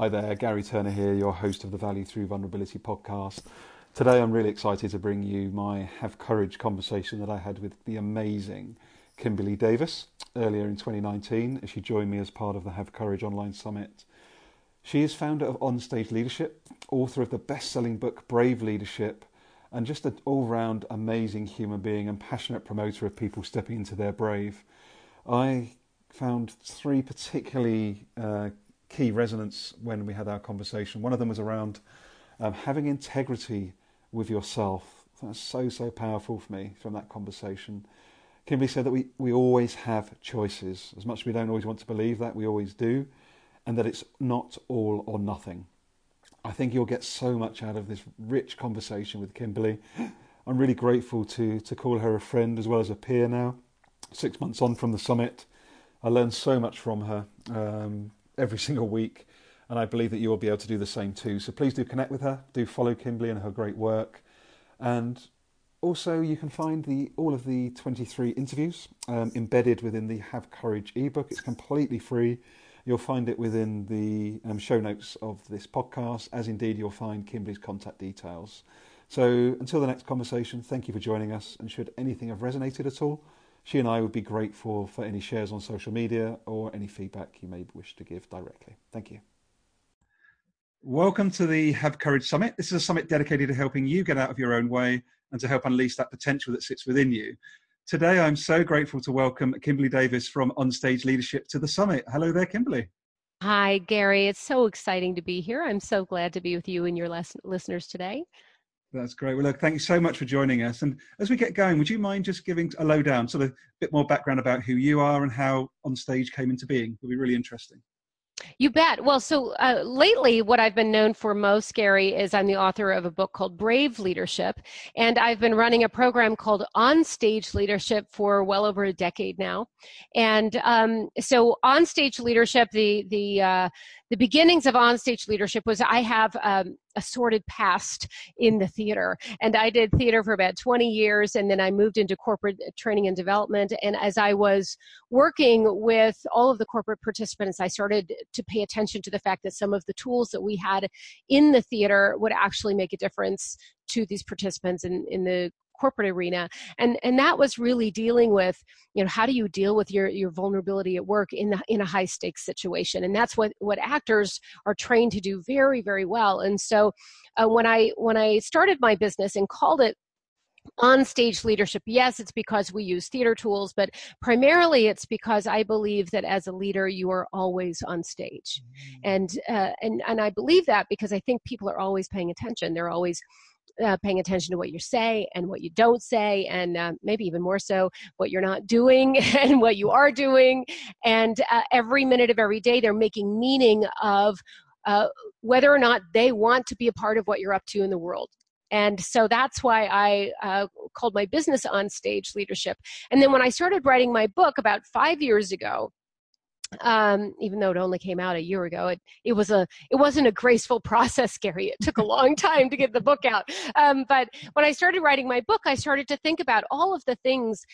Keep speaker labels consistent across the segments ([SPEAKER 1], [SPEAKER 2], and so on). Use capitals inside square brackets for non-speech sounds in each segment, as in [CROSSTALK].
[SPEAKER 1] Hi there, Gary Turner here, your host of the Value Through Vulnerability podcast. Today I'm really excited to bring you my Have Courage conversation that I had with the amazing Kimberly Davis earlier in 2019 as she joined me as part of the Have Courage Online Summit. She is founder of Onstage Leadership, author of the best selling book Brave Leadership, and just an all round amazing human being and passionate promoter of people stepping into their brave. I found three particularly uh, key resonance when we had our conversation. One of them was around um, having integrity with yourself. That's so, so powerful for me from that conversation. Kimberly said that we, we always have choices. As much as we don't always want to believe that, we always do, and that it's not all or nothing. I think you'll get so much out of this rich conversation with Kimberly. I'm really grateful to, to call her a friend as well as a peer now. Six months on from the summit, I learned so much from her. Um, every [LAUGHS] single week. And I believe that you will be able to do the same too. So please do connect with her, do follow Kimberly and her great work. And also, you can find the all of the 23 interviews um, embedded within the Have Courage ebook. It's completely free. You'll find it within the um, show notes of this podcast, as indeed you'll find Kimberly's contact details. So until the next conversation, thank you for joining us. And should anything have resonated at all, she and I would be grateful for any shares on social media or any feedback you may wish to give directly. Thank you. Welcome to the Have Courage Summit. This is a summit dedicated to helping you get out of your own way and to help unleash that potential that sits within you. Today, I'm so grateful to welcome Kimberly Davis from Onstage Leadership to the summit. Hello there, Kimberly.
[SPEAKER 2] Hi, Gary. It's so exciting to be here. I'm so glad to be with you and your les- listeners today.
[SPEAKER 1] That's great. Well, look, thank you so much for joining us. And as we get going, would you mind just giving a lowdown, sort of a bit more background about who you are and how Onstage came into being? It would be really interesting.
[SPEAKER 2] You bet. Well, so uh, lately, what I've been known for most, Gary, is I'm the author of a book called Brave Leadership. And I've been running a program called Onstage Leadership for well over a decade now. And um, so, Onstage Leadership, the, the, uh, the beginnings of onstage leadership was I have um, a sordid past in the theater, and I did theater for about 20 years, and then I moved into corporate training and development. And as I was working with all of the corporate participants, I started to pay attention to the fact that some of the tools that we had in the theater would actually make a difference to these participants in, in the corporate arena and and that was really dealing with you know how do you deal with your your vulnerability at work in the, in a high stakes situation and that's what what actors are trained to do very very well and so uh, when i when i started my business and called it on stage leadership yes it's because we use theater tools but primarily it's because i believe that as a leader you are always on stage mm-hmm. and uh, and and i believe that because i think people are always paying attention they're always uh, paying attention to what you say and what you don't say, and uh, maybe even more so, what you're not doing [LAUGHS] and what you are doing. And uh, every minute of every day, they're making meaning of uh, whether or not they want to be a part of what you're up to in the world. And so that's why I uh, called my business on stage leadership. And then when I started writing my book about five years ago, um, even though it only came out a year ago. It it was a it wasn't a graceful [LAUGHS] process, Gary. It took a long time to get the book out. Um, but when I started writing my book, I started to think about all of the things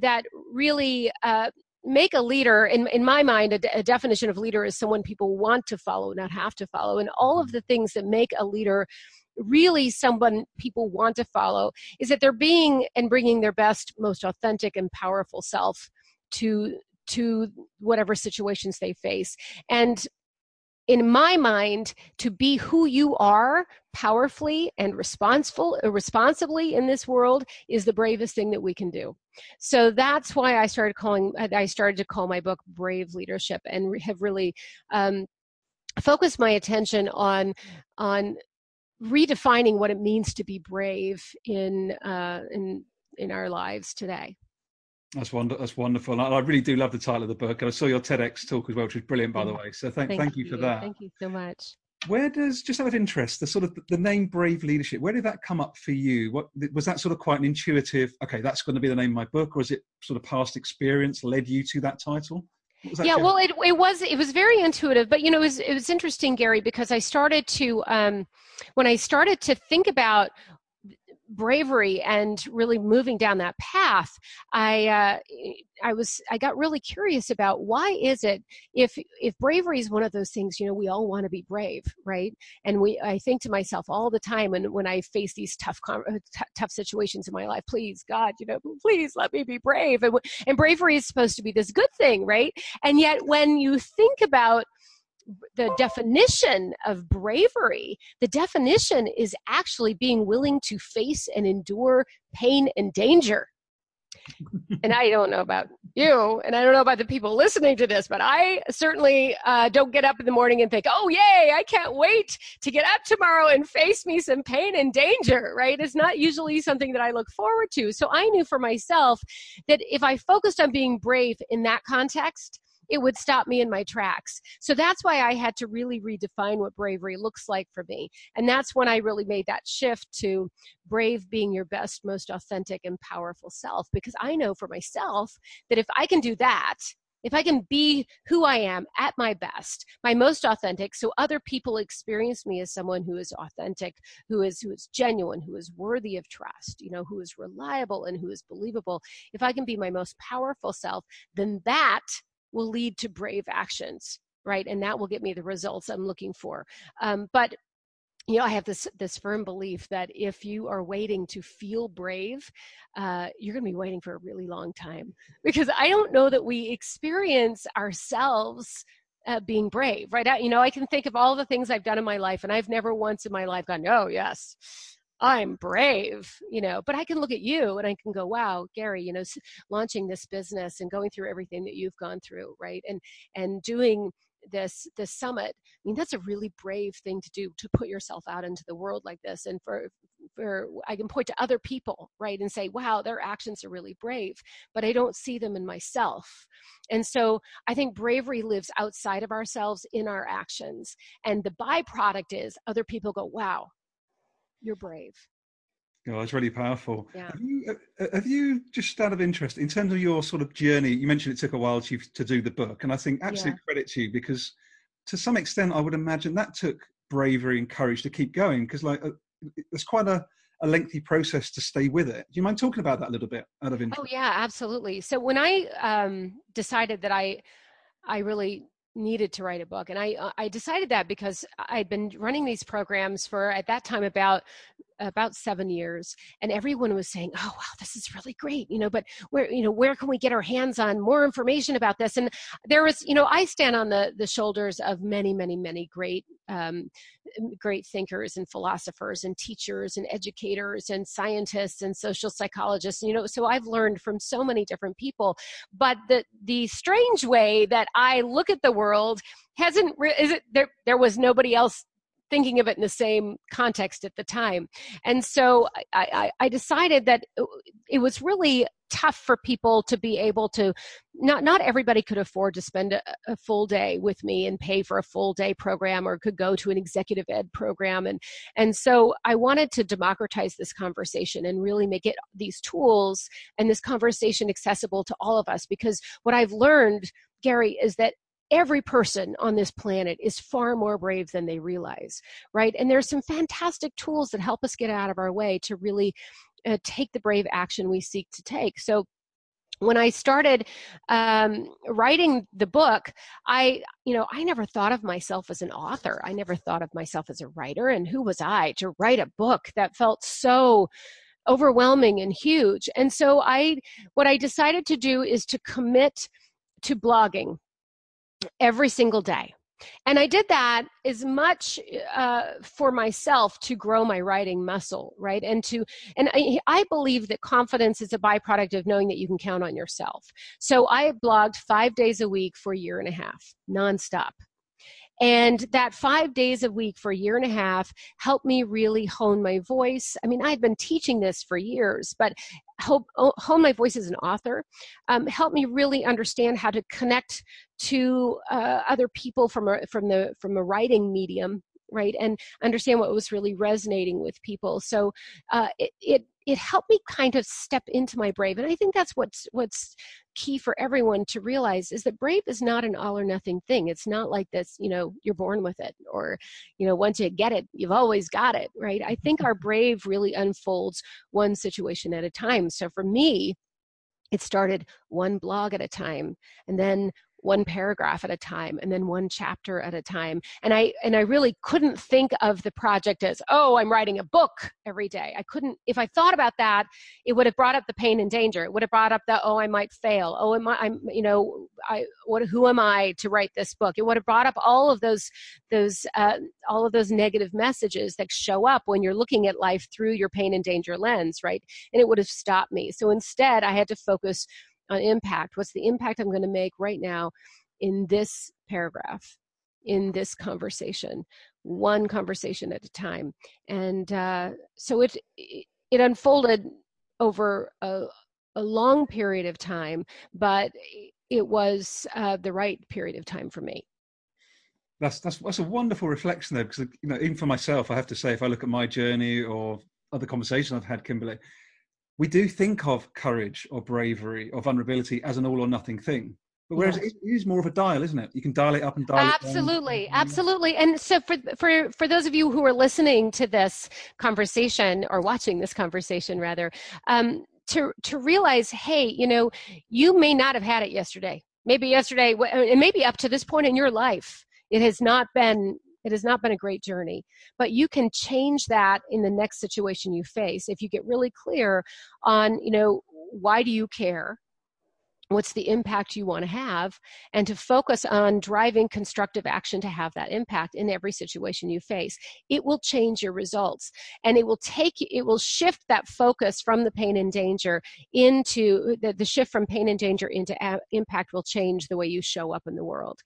[SPEAKER 2] that really. Uh, make a leader in, in my mind a, a definition of leader is someone people want to follow not have to follow and all of mm-hmm. the things that make a leader really someone people want to follow is that they're being and bringing their best most authentic and powerful self to to whatever situations they face. And in my mind, to be who you are powerfully and uh, responsibly in this world is the bravest thing that we can do. So that's why I started calling. Uh, I started to call my book "Brave Leadership" and have really um, focused my attention on on redefining what it means to be brave in uh, in in our lives today.
[SPEAKER 1] That's wonderful. That's wonderful. I, I really do love the title of the book, and I saw your TEDx talk as well, which was brilliant, by the way. So thank, thank, thank you, you for that.
[SPEAKER 2] Thank you so much.
[SPEAKER 1] Where does, just out of interest, the sort of the name Brave Leadership, where did that come up for you? What was that sort of quite an intuitive? Okay, that's going to be the name of my book, or is it sort of past experience led you to that title?
[SPEAKER 2] Yeah, well, it, it was it was very intuitive, but you know, it was it was interesting, Gary, because I started to um, when I started to think about bravery and really moving down that path, I uh, I was I got really curious about why is it if if bravery is one of those things you know we all want to be brave right? And we I think to myself all the time and when I face these tough uh, tough situations in my life please God you know please let me be brave. And and bravery is supposed to be this good thing right? And yet when you think about the definition of bravery the definition is actually being willing to face and endure pain and danger and I don't know about you, and I don't know about the people listening to this, but I certainly uh, don't get up in the morning and think, oh, yay, I can't wait to get up tomorrow and face me some pain and danger, right? It's not usually something that I look forward to. So I knew for myself that if I focused on being brave in that context, it would stop me in my tracks. So that's why I had to really redefine what bravery looks like for me. And that's when I really made that shift to brave being your best, most authentic, and powerful self. Because I know for myself that if I can do that, if I can be who I am at my best, my most authentic, so other people experience me as someone who is authentic, who is who is genuine, who is worthy of trust, you know, who is reliable and who is believable. If I can be my most powerful self, then that will lead to brave actions right? And that will get me the results i'm looking for. Um, but you know i have this this firm belief that if you are waiting to feel brave uh, you're going to be waiting for a really long time. Because i don't know that we experience ourselves uh, being brave right? You know i can think of all the things i've done in my life and i've never once in my life gone oh yes I'm brave, you know, but I can look at you and I can go, wow, Gary, you know, launching this business and going through everything that you've gone through, right? And and doing this this summit. I mean, that's a really brave thing to do to put yourself out into the world like this. And for for I can point to other people, right, and say, wow, their actions are really brave, but I don't see them in myself. And so I think bravery lives outside of ourselves in our actions. And the byproduct is other people go, wow, you're brave.
[SPEAKER 1] Oh, it's really powerful.
[SPEAKER 2] Yeah.
[SPEAKER 1] Have you, uh, have you, just out of interest, in terms of your sort of journey, you mentioned it took a while to, to do the book, and I think absolute yeah. credit to you because to some extent, I would imagine that took bravery and courage to keep going because, like, uh, it's quite a, a lengthy process to stay with it. Do you mind talking about that a little bit out of oh, interest?
[SPEAKER 2] Oh, yeah, absolutely. So when I um, decided that I, I really needed to write a book and i uh, i decided that because i'd been running these programs for at that time about about seven years and everyone was saying oh wow this is really great you know but where you know where can we get our hands on more information about this? And there was you know i stand on the the shoulders of many many many great um, great thinkers and philosophers and teachers and educators and scientists and social psychologists you know so i've learned from so many different people. But the the strange way that i look at the world hasn't re- is it there there was nobody else thinking of it in the same context at the time. And so I, I, I decided that it was really tough for people to be able to not not everybody could afford to spend a, a, full day with me and pay for a full day program or could go to an executive ed program and and so I wanted to democratize this conversation and really make it these tools and this conversation accessible to all of us because what I've learned Gary is that every person on this planet is far more brave than they realize, right? And there's some fantastic tools that help us get out of our way to really uh, take the brave action we seek to take. So when I started um, writing the book, I, you know, I never thought of myself as an author. I never thought of myself as a writer. And who was I to write a book that felt so overwhelming and huge? And so I, what I decided to do is to commit to blogging every single day. And I did that as much uh, for myself to grow my writing muscle, right? And to, and I, I, believe that confidence is a byproduct of knowing that you can count on yourself. So I blogged five days a week for a year and a half, nonstop. And that five days a week for a year and a half helped me really hone my voice. I mean, I'd been teaching this for years, but help hone my voice as an author, um, helped me really understand how to connect to uh, other people from a, from the from a writing medium right and understand what was really resonating with people. So uh, it, it it helped me kind of step into my brave and i think that's what's what's key for everyone to realize is that brave is not an all or nothing thing. It's not like this you know you're born with it or you know once you get it you've always got it right? I think mm-hmm. our brave really unfolds one situation at a time. So for me it started one blog at a time and then one paragraph at a time and then one chapter at a time and i and i really couldn't think of the project as oh i'm writing a book every day. I couldn't if i thought about that it would have brought up the pain and danger. It would have brought up the oh i might fail. Oh am I, i'm you know i what who am i to write this book? It would have brought up all of those those uh, all of those negative messages that show up when you're looking at life through your pain and danger lens right? And it would have stopped me. So instead i had to focus on impact. What's the impact I'm going to make right now in this paragraph, in this conversation, one conversation at a time? And uh, so it it unfolded over a, a long period of time, but it was uh, the right period of time for me.
[SPEAKER 1] That's that's that's a wonderful reflection though because you know even for myself, I have to say, if I look at my journey or other conversations I've had, Kimberly, we do think of courage or bravery or vulnerability as an all or nothing thing. But whereas yes. it is more of a dial, isn't it? You can dial it up and dial
[SPEAKER 2] absolutely, it down. Absolutely, absolutely. And so for for for those of you who are listening to this conversation or watching this conversation rather, um, to to realize, hey, you know, you may not have had it yesterday. Maybe yesterday, and maybe up to this point in your life, it has not been it has not been a great journey, but you can change that in the next situation you face if you get really clear on, you know, why do you care? What's the impact you want to have and to focus on driving constructive action to have that impact in every situation you face. It will change your results and it will take it will shift that focus from the pain and danger into the, the shift from pain and danger into a, impact will change the way you show up in the world.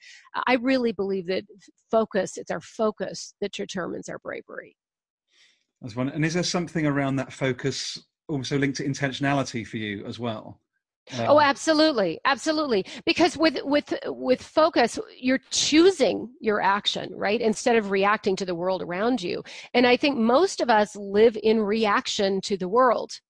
[SPEAKER 2] I really believe that focus it's our focus that determines our bravery.
[SPEAKER 1] That's one and is there something around that focus also linked to intentionality for you as well
[SPEAKER 2] oh, absolutely, absolutely. Because with with with focus, you're choosing your action, right, instead of reacting to the world around you. And I think most of us live in reaction to the world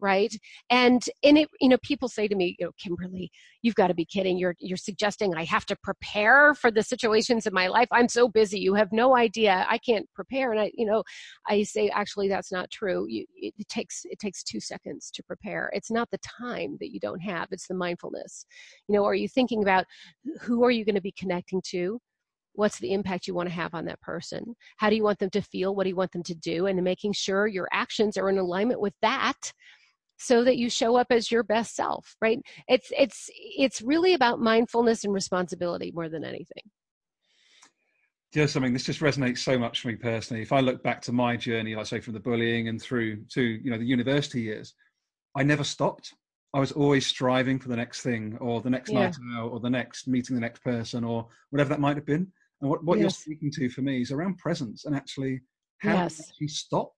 [SPEAKER 2] right? And and it you know people say to me you know kimberly you've got to be kidding. You're you're suggesting i have to prepare for the situations in my life? I'm so busy. You have no idea. I can't prepare. And i you know i say actually that's not true. You, it, it takes it takes two seconds to prepare. It's not the time that you don't have. It's the mindfulness. You know are you thinking about who are you going to be connecting to? What's the impact you want to have on that person? How do you want them to feel? What do you want them to do? And making sure your actions are in alignment with that so that you show up as your best self right it's it's it's really about mindfulness and responsibility more than anything
[SPEAKER 1] you know something this just resonates so much for me personally if i look back to my journey like say from the bullying and through to you know the university years i never stopped i was always striving for the next thing or the next yeah. night out or the next meeting the next person or whatever that might have been and what, what yes. you're speaking to for me is around presence and actually how yes. actually stop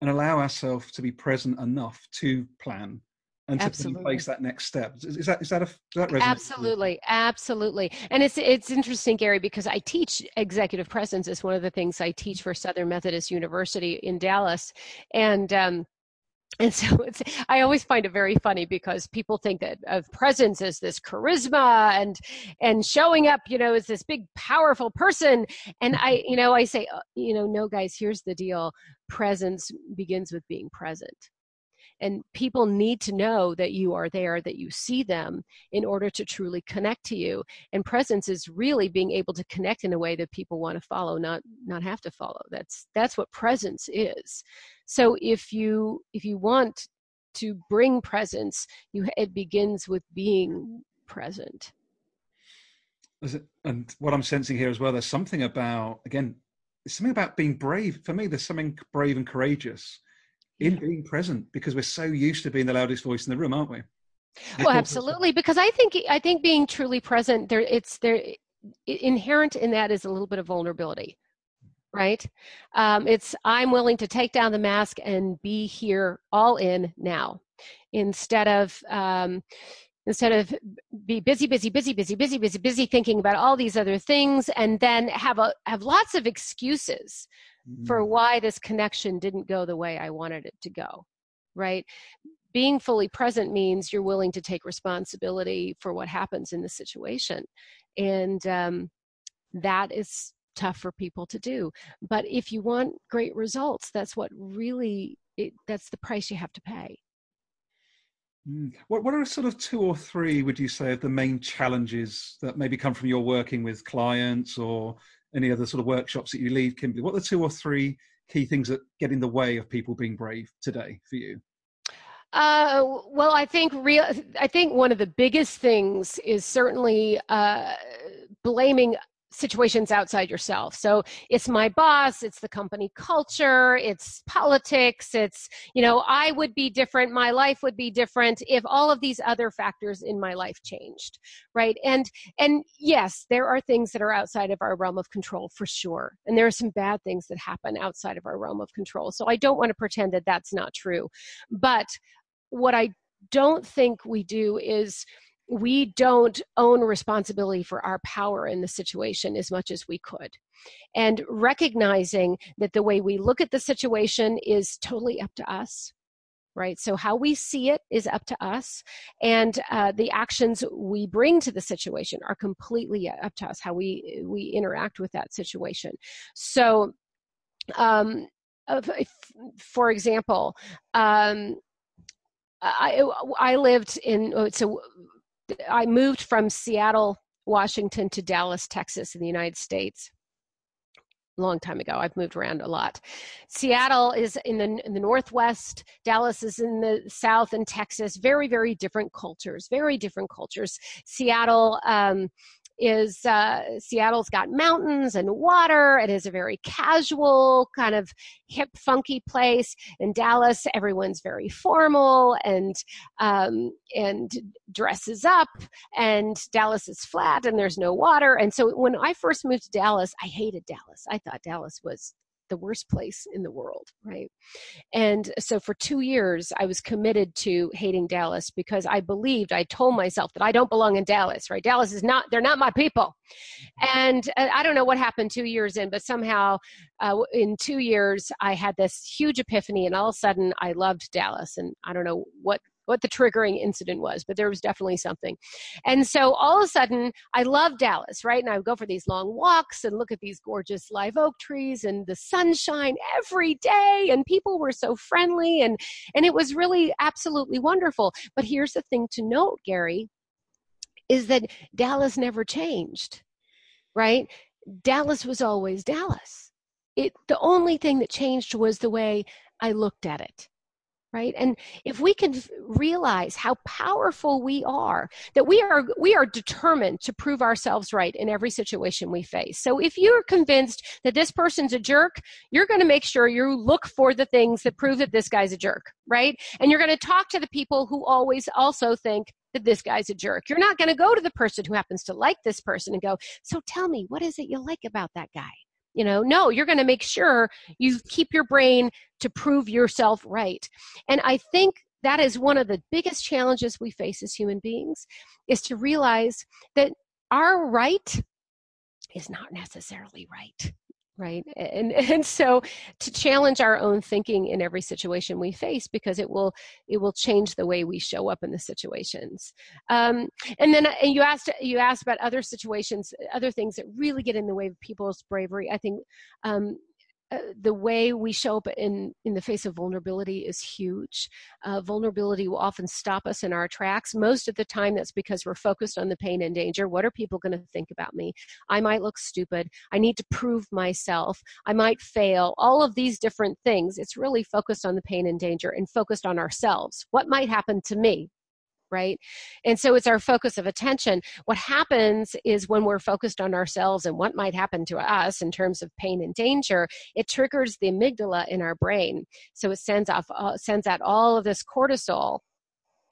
[SPEAKER 1] and allow ourselves to be present enough to plan and absolutely. to place that next step. Is that is that a that
[SPEAKER 2] absolutely absolutely? And it's it's interesting, Gary, because I teach executive presence. It's one of the things I teach for Southern Methodist University in Dallas, and um, and so [LAUGHS] it's i always find it very funny because people think that of presence as this charisma and and showing up you know as this big powerful person. And i you know i say uh, you know no guys here's the deal. Presence begins with being present and people need to know that you are there that you see them in order to truly connect to you. And presence is really being able to connect in a way that people want to follow not not have to follow. That's that's what presence is. So if you if you want to bring presence you it begins with being present.
[SPEAKER 1] And what i'm sensing here as well there's something about again there's something about being brave. For me there's something brave and courageous in being present because we're so used to being the loudest voice in the room, aren't we?
[SPEAKER 2] Well, absolutely. Because I think I think being truly present, there it's there inherent in that is a little bit of vulnerability, right? Um, it's I'm willing to take down the mask and be here, all in now, instead of. Um, instead of be busy busy busy busy busy busy busy thinking about all these other things and then have a have lots of excuses mm-hmm. for why this connection didn't go the way I wanted it to go. right? Being fully present means you're willing to take responsibility for what happens in the situation. And um, that is tough for people to do. But if you want great results, that's what really, it, that's the price you have to pay.
[SPEAKER 1] Mm. What, what are sort of two or three, would you say, of the main challenges that maybe come from your working with clients or any other sort of workshops that you lead, Kimberly? What are the two or three key things that get in the way of people being brave today for you?
[SPEAKER 2] Uh, well, I think real. I think one of the biggest things is certainly uh, blaming situations outside yourself. So it's my boss, it's the company culture, it's politics, it's, you know, I would be different, my life would be different if all of these other factors in my life changed, right? And and yes, there are things that are outside of our realm of control for sure. And there are some bad things that happen outside of our realm of control. So I don't want to pretend that that's not true. But what I don't think we do is we don't own responsibility for our power in the situation as much as we could. And recognizing that the way we look at the situation is totally up to us. Right. So, how we see it is up to us. And uh, the actions we bring to the situation are completely up to us, how we, we interact with that situation. So, um, for example, um, I, I lived in, so I moved from Seattle, Washington to Dallas, Texas in the United States. A long time ago. I've moved around a lot. Seattle is in the in the northwest. Dallas is in the south, and Texas. Very, very different cultures. Very different cultures. Seattle. Um, is uh, Seattle's got mountains and water. It is a very casual, kind of hip, funky place. In Dallas, everyone's very formal and um, and dresses up. And Dallas is flat and there's no water. And so when I first moved to Dallas, I hated Dallas. I thought Dallas was the worst place in the world, right? And so for two years, I was committed to hating Dallas because I believed, I told myself that I don't belong in Dallas, right? Dallas is not, they're not my people. And uh, I don't know what happened two years in, but somehow uh, in two years, I had this huge epiphany and all of a sudden I loved Dallas. And I don't know what what the triggering incident was, but there was definitely something. And so all of a sudden, I love Dallas, right? And I would go for these long walks and look at these gorgeous live oak trees and the sunshine every day. And people were so friendly and, and it was really absolutely wonderful. But here's the thing to note, Gary, is that Dallas never changed, right? Dallas was always Dallas. It, the only thing that changed was the way I looked at it right? And if we can realize how powerful we are that we are we are determined to prove ourselves right in every situation we face. So if you're convinced that this person's a jerk you're going to make sure you look for the things that prove that this guy's a jerk right? And you're going to talk to the people who always also think that this guy's a jerk. You're not going to go to the person who happens to like this person and go so tell me what is it you like about that guy you know no you're going to make sure you keep your brain to prove yourself right. And i think that is one of the biggest challenges we face as human beings is to realize that our right is not necessarily right right and [LAUGHS] and so to challenge our own thinking in every situation we face because it will it will change the way we show up in the situations. Um, and then and you asked you asked about other situations other things that really get in the way of people's bravery. I think um, uh, the way we show up in in the face of vulnerability is huge. Uh, vulnerability will often stop us in our tracks. Most of the time, that's because we're focused on the pain and danger. What are people going to think about me? I might look stupid. I need to prove myself. I might fail. All of these different things. It's really focused on the pain and danger and focused on ourselves. What might happen to me? Right? And so it's our focus of attention. What happens is when we're focused on ourselves and what might happen to us in terms of pain and danger, it triggers the amygdala in our brain. So it sends off uh, sends out all of this cortisol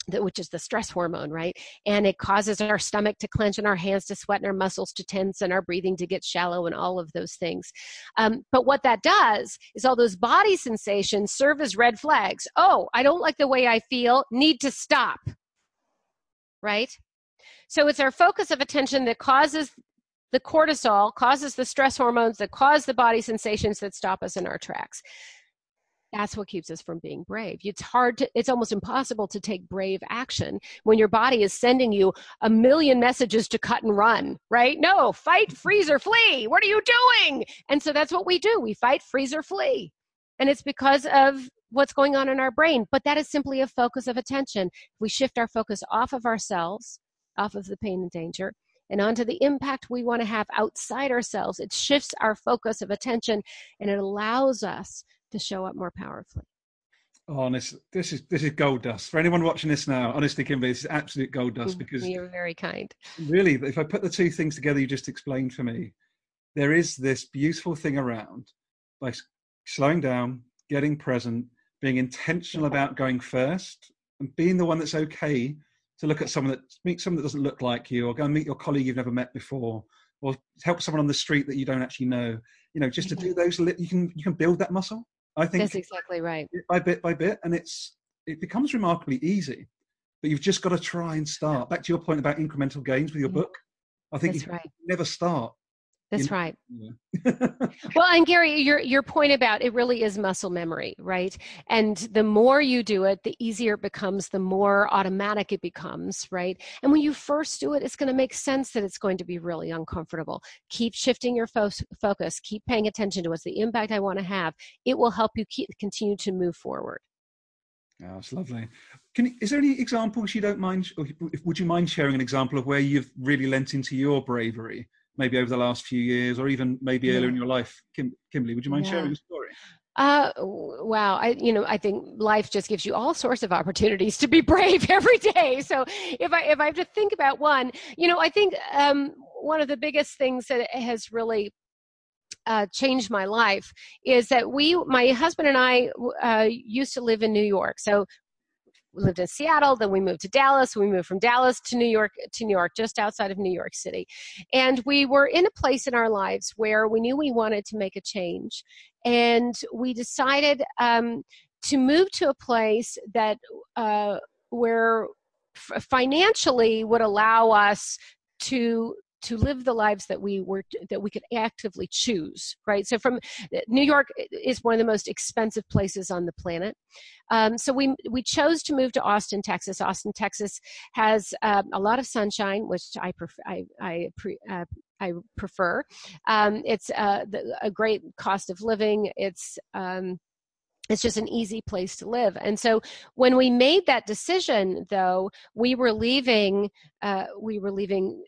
[SPEAKER 2] that, which is the stress hormone, right? And it causes our stomach to clench and our hands to sweat and our muscles to tense and our breathing to get shallow and all of those things. Um, but what that does is all those body sensations serve as red flags. Oh, I don't like the way I feel, need to stop right? So it's our focus of attention that causes the cortisol, causes the stress hormones that cause the body sensations that stop us in our tracks. that's what keeps us from being brave. It's hard to it's almost impossible to take brave action when your body is sending you a million messages to cut and run right? No fight freeze or flee. What are you doing? And so that's what we do. We fight freeze or flee and it's because of what's going on in our brain but that is simply a focus of attention we shift our focus off of ourselves off of the pain and danger and onto the impact we want to have outside ourselves it shifts our focus of attention and it allows us to show up more powerfully.
[SPEAKER 1] Honest, this is this is gold dust for anyone watching this now. Honestly, Kimberly, this is absolute gold dust mm, because
[SPEAKER 2] you're very kind.
[SPEAKER 1] Really, if I put the two things together you just explained for me, there is this beautiful thing around by slowing down, getting present, being intentional about going first, and being the one that's okay to look at someone that meet someone that doesn't look like you, or go and meet your colleague you've never met before, or help someone on the street that you don't actually know. You know, just to do those, you can you can build that muscle.
[SPEAKER 2] I think that's exactly right.
[SPEAKER 1] By bit by bit, and it's it becomes remarkably easy. But you've just got to try and start. Back to your point about incremental gains with your book. I think that's you right. never start
[SPEAKER 2] that's you know? right. Yeah. [LAUGHS] well, and Gary, your your point about it really is muscle memory, right? And the more you do it, the easier it becomes, the more automatic it becomes, right? And when you first do it, it's going to make sense that it's going to be really uncomfortable. Keep shifting your fo- focus. Keep paying attention to what's the impact I want to have. It will help you keep continue to move forward.
[SPEAKER 1] Oh, that's lovely. Can, is there any examples you don't mind, or would you mind sharing an example of where you've really lent into your bravery? Maybe over the last few years or even maybe earlier in your life Kim, kimberly would you mind yeah. sharing a story
[SPEAKER 2] uh, wow. I, you know, I think life just gives you all sorts of opportunities to be [LAUGHS] brave every day. So if I, if I have to think about one, you know, I think, um, one of the biggest things that has really uh, changed my life is that we, my husband and I, uh, used to live in New York. So we lived in Seattle, then we moved to Dallas. We moved from Dallas to New York to New York, just outside of New York City. And we were in a place in our lives where we knew we wanted to make a change. And we decided um, to move to a place that uh, where f- financially would allow us to to live the lives that we were that we could actively choose right? So from new york is one of the most expensive places on the planet. Um, so we we chose to move to austin texas. Austin texas has uh, a lot of sunshine which i prefer i i, pre, uh, I prefer. Um, it's uh, the, a great cost of living. It's um, it's just an easy place to live. And so when we made that decision, though, we were leaving, uh, we were leaving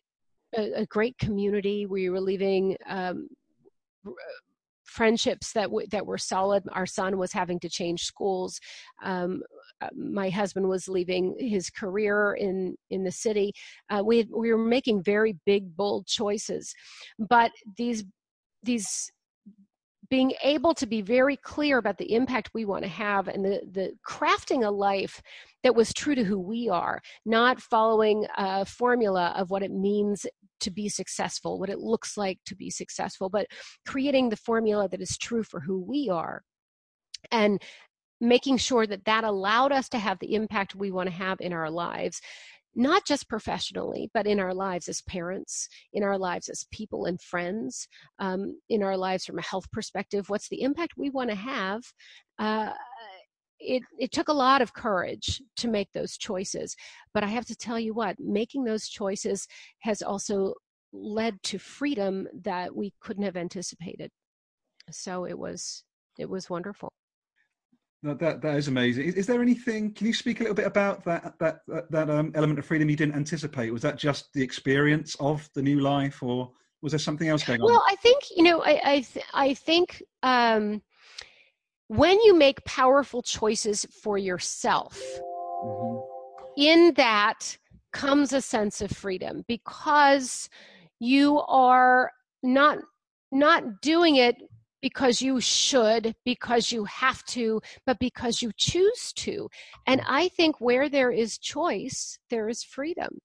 [SPEAKER 2] a, a great community. We were leaving um, friendships that w- that were solid. Our son was having to change schools. Um, uh, my husband was leaving his career in in the city. Uh, we we were making very big, bold choices, but these these being able to be very clear about the impact we want to have and the, the crafting a life that was true to who we are, not following a formula of what it means to be successful, what it looks like to be successful, but creating the formula that is true for who we are. And making sure that that allowed us to have the impact we want to have in our lives not just professionally, but in our lives as parents, in our lives as people and friends, um, in our lives from a health perspective. What's the impact we want to have? Uh, it, it took a lot of courage to make those choices. But I have to tell you what, making those choices has also led to freedom that we couldn't have anticipated. So it was it was wonderful.
[SPEAKER 1] No, that that is amazing. Is, is, there anything? Can you speak a little bit about that that that, that um, element of freedom you didn't anticipate? Was that just the experience of the new life, or was there something else going
[SPEAKER 2] on? Well, I think you know, I I, th- I think um, when you make powerful choices for yourself, mm-hmm. in that comes a sense of freedom because you are not not doing it because you should, because you have to, but because you choose to. And I think where there is choice, there is freedom.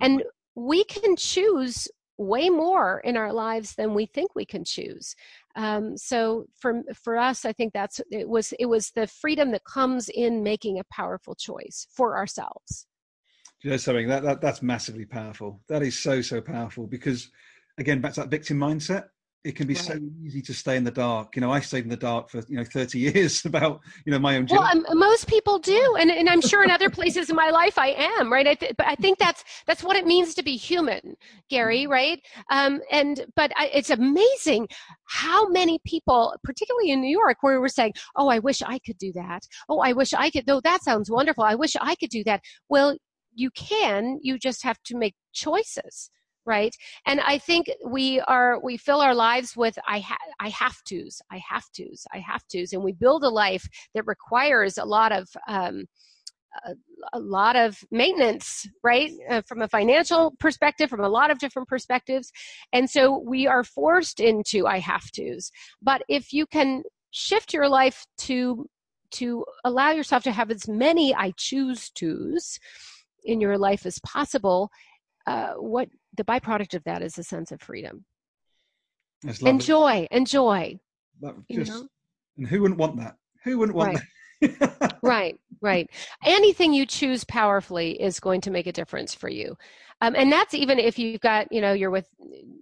[SPEAKER 2] And we can choose way more in our lives than we think we can choose. Um, so for for us, I think that's it was it was the freedom that comes in making a powerful choice for ourselves.
[SPEAKER 1] You know something that, that that's massively powerful. That is so so powerful because again back to that victim mindset it can be right. so easy to stay in the dark. You know, I stayed in the dark for you know 30 [LAUGHS] years about you know my own.
[SPEAKER 2] Well, um, most people do, and and I'm sure in other places in my life I am right. I th- but I think that's that's what it means to be human, Gary. Mm-hmm. Right? Um, and but I, it's amazing how many people, particularly in New York, where we're saying, "Oh, I wish I could do that. Oh, I wish I could. Though that sounds wonderful. I wish I could do that." Well, you can. You just have to make choices right and i think we are we fill our lives with i ha- i have to's i have to's i have to's and we build a life that requires a lot of um, a, lot of maintenance, right? Uh, from a financial perspective, from a lot of different perspectives. And so we are forced into I have to's. But if you can shift your life to to allow yourself to have as many I choose to's in your life as possible, uh, what the byproduct of that is a sense of freedom. Enjoy, enjoy.
[SPEAKER 1] Just, and who wouldn't want that? Who wouldn't want
[SPEAKER 2] right. that? [LAUGHS] right, right. Anything you choose powerfully is going to make a difference for you. Um, and that's even if you've got, you know, you're with,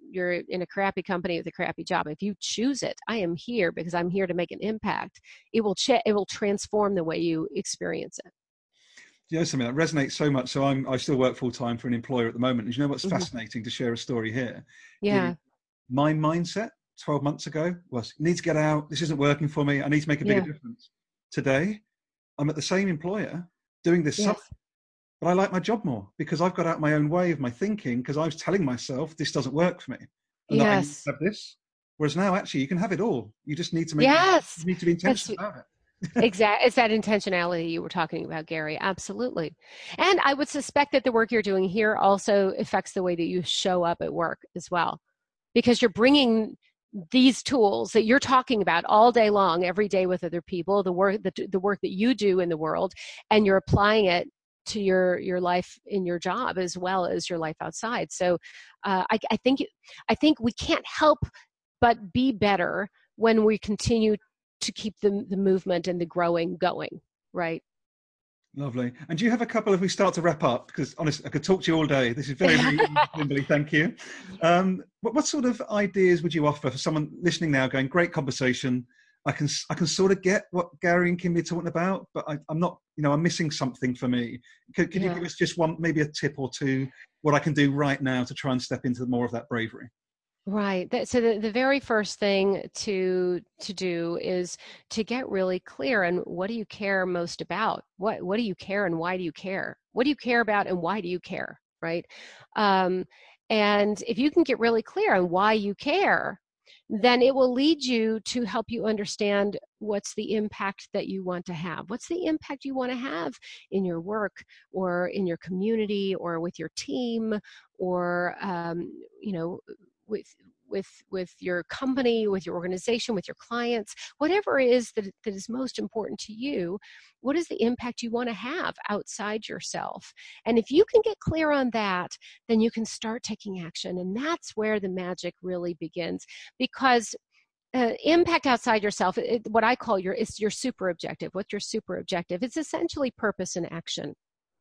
[SPEAKER 2] you're in a crappy company with a crappy job. If you choose it, I am here because I'm here to make an impact. It will, ch- it will transform the way you experience it
[SPEAKER 1] you know something that resonates so much. So I'm I still work full time for an employer at the moment. And you know what's mm-hmm. fascinating to share a story here?
[SPEAKER 2] Yeah.
[SPEAKER 1] my mindset 12 months ago was need to get out. This isn't working for me. I need to make a bigger yeah. difference. Today, I'm at the same employer doing this yes. stuff, but I like my job more because I've got out my own way of my thinking because I was telling myself this doesn't work for me.
[SPEAKER 2] And yes.
[SPEAKER 1] have this. Whereas now, actually, you can have it all. You just need to make.
[SPEAKER 2] Yes.
[SPEAKER 1] You need to be intentional about it
[SPEAKER 2] exactly it's that intentionality you were talking about gary. Absolutely. And i would suspect that the work you're doing here also affects the way that you show up at work as well because you're bringing these tools that you're talking about all day long every day with other people the work the, the work that you do in the world and you're applying it to your your life in your job as well as your life outside. So uh, I, I think i think we can't help but be better when we continue to keep the, the movement and the growing going, right?
[SPEAKER 1] Lovely. And do you have a couple, if we start to wrap up, because honestly, I could talk to you all day. This is very, [LAUGHS] Kimberly, thank you. Um, what, what sort of ideas would you offer for someone listening now going, great conversation. I can, I can sort of get what Gary and Kimberly are talking about, but I, am not, you know, I'm missing something for me. Could, could yeah. you give us just one, maybe a tip or two, what I can do right now to try and step into more of that bravery?
[SPEAKER 2] Right. So the, the very first thing to to do is to get really clear and what do you care most about? What what do you care and why do you care? What do you care about and why do you care? Right. Um, and if you can get really clear on why you care, then it will lead you to help you understand what's the impact that you want to have. What's the impact you want to have in your work or in your community or with your team or, um, you know, with with with your company with your organization with your clients whatever it is that, that is most important to you what is the impact you want to have outside yourself? And if you can get clear on that then you can start taking action and that's where the magic really begins because uh, impact outside yourself it, what i call your it's your super objective. What's your super objective? It's essentially purpose and action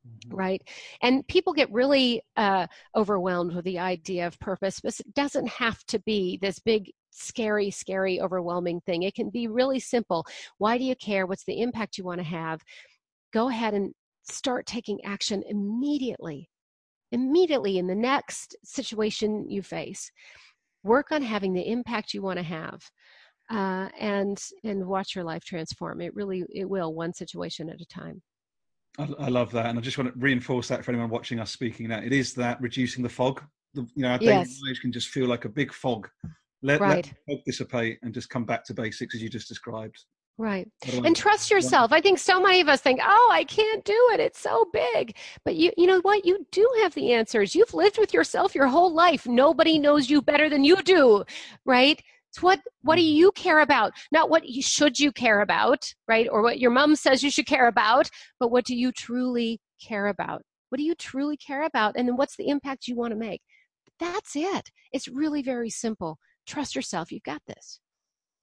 [SPEAKER 2] Mm-hmm. right? And people get really uh, overwhelmed with the idea of purpose but it doesn't have to be this big scary scary overwhelming thing. It can be really simple. Why do you care? What's the impact you want to have? Go ahead and start taking action immediately immediately in the next situation you face. Work on having the impact you want to have uh, and and watch your life transform. It really it will one situation at a time
[SPEAKER 1] I, I, love that, and I just want to reinforce that for anyone watching us speaking now. It is that reducing the fog. The, you know, our daily yes. lives can just feel like a big fog. Let, right. let fog dissipate and just come back to basics as you just described.
[SPEAKER 2] Right. And trust yourself. I think so many of us think, "Oh, I can't do it. It's so big." But you you know what? You do have the answers. You've lived with yourself your whole life. Nobody knows you better than you do, right? It's what what do you care about? Not what you, should you care about, right? Or what your mom says you should care about, but what do you truly care about? What do you truly care about? And then what's the impact you want to make? That's it. It's really very simple. Trust yourself. You've got this.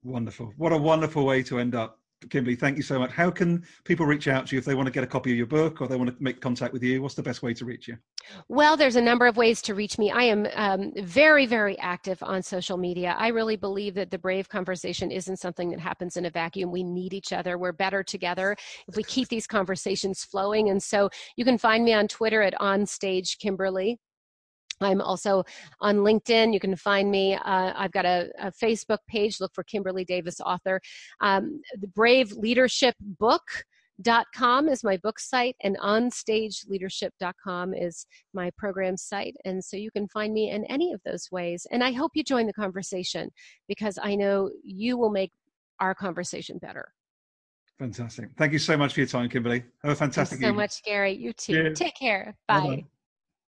[SPEAKER 1] Wonderful. What a wonderful way to end up. Kimberly, thank you so much. How can people reach out to you if they want to get a copy of your book or they want to make contact with you? What's the best way to reach you?
[SPEAKER 2] Well, there's a number of ways to reach me. I am um, very, very active on social media. I really believe that the brave conversation isn't something that happens in a vacuum. We need each other. We're better together if we keep these conversations flowing. And so you can find me on Twitter at OnStage Kimberly. I'm also on LinkedIn. You can find me. Uh, I've got a, a, Facebook page. Look for Kimberly Davis, author. Um, the Brave Leadership Book. Dot com is my book site and onstageleadership.com is my program site and so you can find me in any of those ways and i hope you join the conversation because i know you will make our conversation better
[SPEAKER 1] fantastic thank you so much for your time kimberly have a fantastic
[SPEAKER 2] Thanks so much gary you too Cheers. take care bye Bye-bye.